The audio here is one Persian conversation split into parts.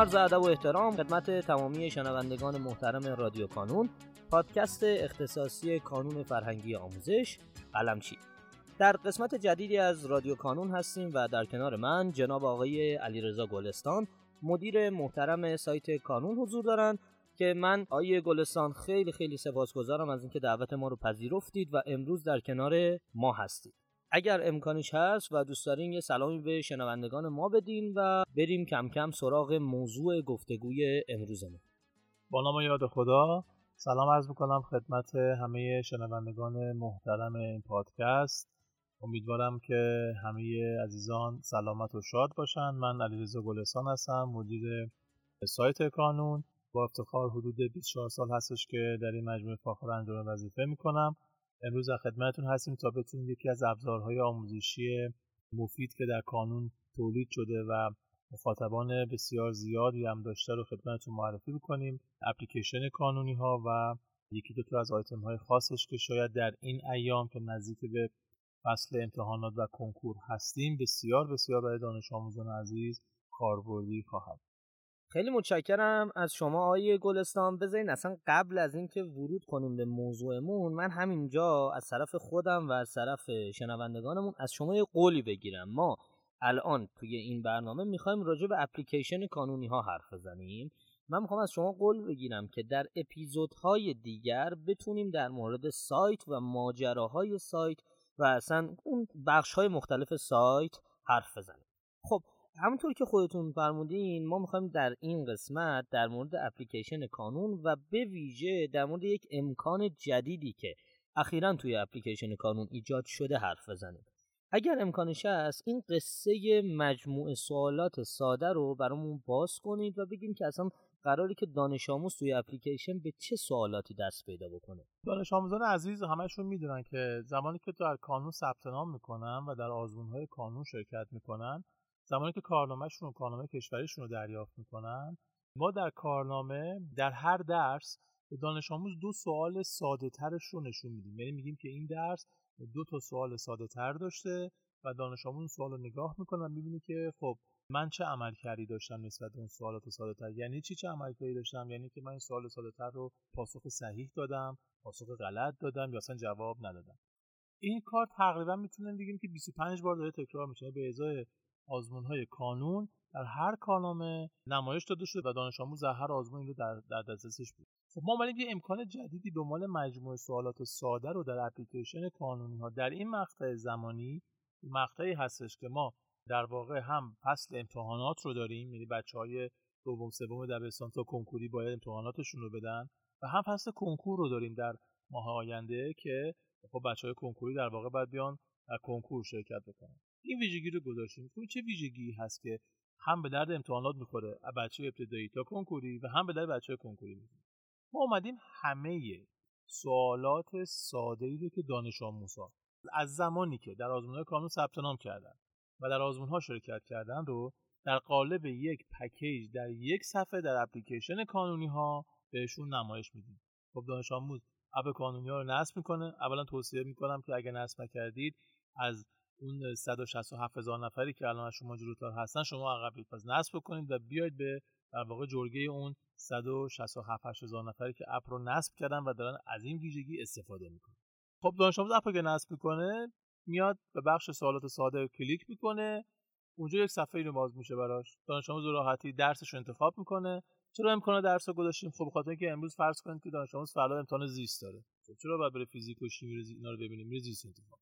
عرض ادب و احترام. خدمت تمامی شنوندگان محترم رادیو کانون. پادکست اختصاصی کانون فرهنگی آموزش قلمچی. در قسمت جدیدی از رادیو کانون هستیم و در کنار من جناب آقای علیرضا گلستان مدیر محترم سایت کانون حضور دارند که من آیه گلستان خیلی خیلی سپاسگزارم از اینکه دعوت ما رو پذیرفتید و امروز در کنار ما هستید. اگر امکانش هست و دوست دارین یه سلامی به شنوندگان ما بدین و بریم کم کم سراغ موضوع گفتگوی امروزمون. با نام یاد خدا سلام عرض می‌کنم خدمت همه شنوندگان محترم این پادکست. امیدوارم که همه عزیزان سلامت و شاد باشند من علیرضا گلستان هستم مدیر سایت کانون. با افتخار حدود 24 سال هستش که در این مجموعه فاخر انجام وظیفه می‌کنم. امروز در خدمتتون هستیم تا بتونیم یکی از ابزارهای آموزشی مفید که در کانون تولید شده و مخاطبان بسیار زیادی هم داشته رو خدمتتون معرفی بکنیم. اپلیکیشن کانونی ها و یکی دو تا از آیتم های خاصش که شاید در این ایام که نزدیک به فصل امتحانات و کنکور هستیم بسیار بسیار برای دانش آموزان عزیز کاربردی خواهد خیلی متشکرم از شما آقای گلستان. بذارین اصلا قبل از اینکه ورود کنیم به موضوعمون من همینجا از طرف خودم و از طرف شنوندگانمون از شما یه قولی بگیرم. ما الان توی این برنامه می‌خوایم راجع به اپلیکیشن کانونی ها حرف بزنیم. من می‌خوام از شما قول بگیرم که در اپیزودهای دیگر بتونیم در مورد سایت و ماجراهای سایت و اصلا اون بخش های مختلف سایت حرف بزنیم. خب همونطور که خودتون فرمودین ما می‌خوایم در این قسمت در مورد اپلیکیشن کانون و به ویژه در مورد یک امکان جدیدی که اخیرا توی اپلیکیشن کانون ایجاد شده حرف بزنیم. اگر امکانش هست این قصه مجموعه سوالات ساده رو برامون باز کنید و بگیم که اصلا قراری که دانش آموز توی اپلیکیشن به چه سوالاتی دست پیدا بکنه. دانش آموزان عزیز همشون می‌دونن که زمانی که در کانون ثبت نام می‌کنن و در آزمون کانون شرکت می‌کنن زمانی که کارنامهشون و کارنامه کشوریشون رو دریافت می‌کنن ما در کارنامه در هر درس به دانش آموز دو سوال ساده ترش رو نشون میدیم. یعنی میگیم که این درس دو تا سوال ساده تر داشته و دانش آموز سوال رو نگاه می‌کنن می‌بینی که خب من چه عملکردی داشتم نسبت به اون سوالات ساده تر یعنی چی چه عملکردی داشتم؟ یعنی که من این سوال ساده تر رو پاسخ صحیح دادم پاسخ غلط دادم یا اصلا جواب ندادم. این کار تقریبا می‌تونیم بگیم که 25 بار داره تکرار میشه. به ازای آزمون های کانون در هر کانامه نمایش داده شده و دانش آموز در هر آزمون رو در, در دسترسش بود. خب ما اومدیم یه امکان جدیدی به عنوان مجموعه سوالات ساده رو در اپلیکیشن کانونی ها در این مقطع زمانی مقطعی هستش که ما در واقع هم فصل امتحانات رو داریم یعنی بچه های دوم سوم دبستان تا کنکوری باید امتحاناتشون رو بدن و هم فصل کنکور رو داریم در ماه آینده که خب بچه های کنکوری در واقع باید بیان در کنکور شرکت بکنن. این ویژگی رو گذاشتیم. خب چه ویژگی هست که هم به درد امتحانات می‌خوره؟ بچه ابتدایی تا کنکوری و هم به درد بچه کنکوری می‌خوره. ما اومدیم همه سوالات ساده ای رو که دانش آموزها از زمانی که در آزمون کانون ثبت نام کردن و در آزمون ها شرکت کردن رو در قالب یک پکیج در یک صفحه در اپلیکیشن کانونی ها بهشون نمایش میدیم. خب دانش آموز اپ کانونی ها رو نصب می‌کنه. اولا توصیه می‌کنم که اگه نصب نکردید از اون 167 هزار نفری که الان از شما جلوتر هستن شما عقب پس نصب کنید و بیاید به در واقع جرگه اون 167 هزار نفری که اپ رو نصب کردن و دارن از این ویژگی استفاده می‌کنن. خب دانش آموز اپ رو که نصب می‌کنه میاد به بخش سوالات ساده کلیک می‌کنه. اونجا یک صفحه رو باز میشه براش. دانش آموز راحتی درسش رو انتخاب می‌کنه. چرا امکان درس رو گذاشتیم؟ خب بخاطر اینکه امروز فرض کنید که دانش آموز فردا امتحان زیست داره. خب چرا باید بره فیزیک و شیمی رو اینا رو ببینیم؟ میره زیست انتخاب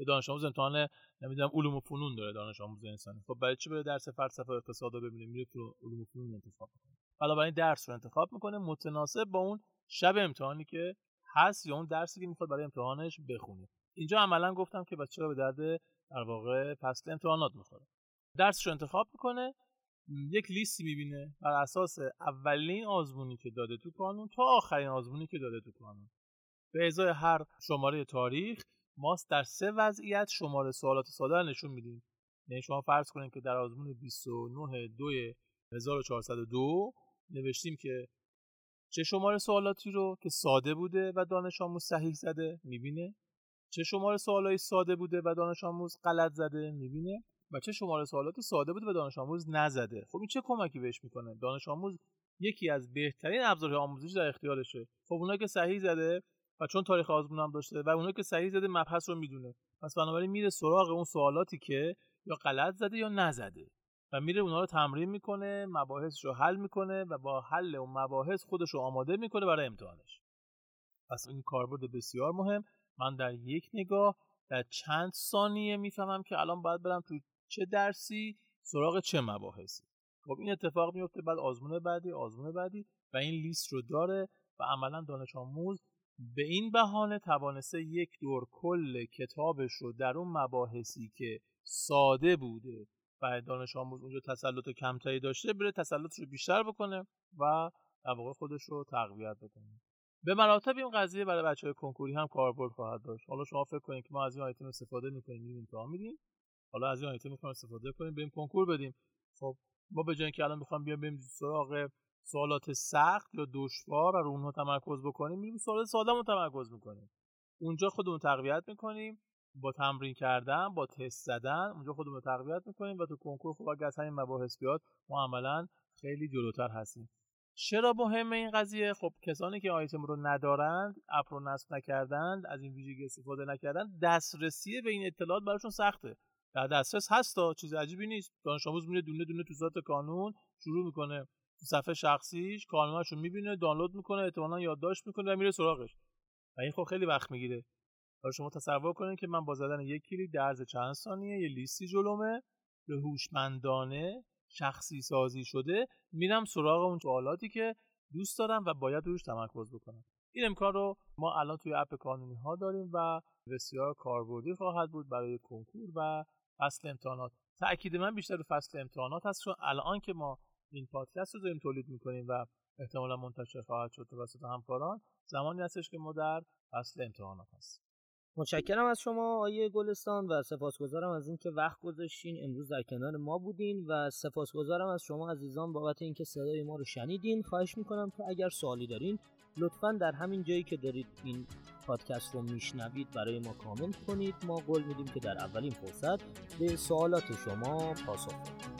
یه دانش آموز امتحان نمی‌دونم علوم و فنون داره دانش آموز انسانی خب برای چی بره درس فلسفه و اقتصاد رو ببینه؟ میره تو علوم و فنون انتخاب می‌کنه. بنابراین درس رو انتخاب می‌کنه متناسب با اون شب امتحانی که هست یا اون درسی که می‌خواد برای امتحانش بخونه. اینجا عملا گفتم که بچه‌ها به درد در واقع فصل امتحانات می‌خوره. درسش رو انتخاب می‌کنه یک لیستی می‌بینه بر اساس اولین آزمونی که داده تو کانون تا آخرین آزمونی که داده تو کانون به ازای هر شماره تاریخ ما در سه وضعیت شماره سوالات ساده رو نشون میدیم. یعنی شما فرض کنید که در آزمون 29 دو 1402 نوشتیم که چه شماره سوالاتی رو که ساده بوده و دانش آموز صحیح زده می‌بینه؟ چه شماره سوالای ساده بوده و دانش آموز غلط زده می‌بینه؟ چه شماره سوالات ساده بوده و دانش آموز نزده؟ خب این چه کمکی بهش می‌کنه؟ دانش آموز یکی از بهترین ابزارهای آموزش در اختیارشه. خب اونایی که صحیح زده و چون تاریخ آزمون هم داشته و اونایی که صحیح زده مبحث رو می‌دونه. پس بنابراین میره سراغ اون سوالاتی که یا غلط زده یا نزده و میره اونها رو تمرین می‌کنه مباحثش رو حل می‌کنه و با حل اون مباحث خودش رو آماده می‌کنه برای امتحانش. پس این کاربرد بسیار مهم. من در یک نگاه در چند ثانیه می‌فهمم که الان باید برم توی چه درسی سراغ چه مباحثی. خب این اتفاق میفته بعد آزمون بعدی آزمون بعدی و این لیست رو داره و عملا دانش آموز به این بهانه توانسته یک دور کل کتابش رو در اون مباحثی که ساده بوده و دانش آموز اونجا تسلط کمتری داشته بره تسلطش رو بیشتر بکنه و در واقع خودش رو تقویت بکنه. به مراتب این قضیه برای بچه های کنکوری هم کاربرد خواهد داشت. حالا شما فکر کنید که ما از این آیتم استفاده می‌کنیم میریم امتحان میدیم حالا از این آیتم می‌خوایم استفاده کنیم بریم کنکور بدیم. خب ما به جای که الان می‌خوام بیام بریم سراغ سوالات سخت یا دشوار رو اونها تمرکز بکنیم میریم سوالات ساده رو تمرکز می‌کنیم. اونجا خودمون تقویت می‌کنیم با تمرین کردن با تست زدن اونجا خودمون رو تقویت می‌کنیم و تو کنکور خب اگه از همین مباحث بیاد ما عملا خیلی جلوتر هستیم. چرا مهمه این قضیه؟ خب کسانی که آیتم رو ندارند اپ رو نصب نکردند از این ویژگی استفاده نکردن دسترسی به این اطلاعات براشون سخته. در دسترس هستا چیز عجیبی نیست. دانش آموز میره دونه دونه تو ذات کانون شروع می‌کنه. صفحه شخصیش رو می‌بینه دانلود می‌کنه احتمالاً یادداشت می‌کنه و میره سراغش. و این خب خیلی وقت می‌گیره. حالا شما تصور کنید که من با زدن یک کلیک در عرض چند ثانیه یه لیستی جلومه به هوشمندانه شخصی سازی شده میرم سراغ اون سوالاتی که دوست دارم و باید روش تمرکز بکنم. این امکان رو ما الان توی اپ کانونی ها داریم و بسیار کاربردی خواهد بود برای کنکور و فصل امتحانات. تاکید من بیشتر رو فصل امتحانات هست چون الان که ما این پادکست رو داریم تولید می‌کنیم و احتمالا منتشر خواهد شد توسط همکاران. زمانی هستش که ما در فصل امتحانات هستیم. متشکرم از شما آیه گلستان و سپاسگزارم از اینکه وقت گذاشتین. امروز در کنار ما بودین و سپاسگزارم از شما عزیزان بابت اینکه صدای ما رو شنیدین. خواهش می‌کنم که اگر سوالی دارین لطفا در همین جایی که دارید این پادکست رو میشنوید برای ما کامنت کنید. ما قول میدیم که در اولین فرصت به سوالات شما پاسخ بدیم.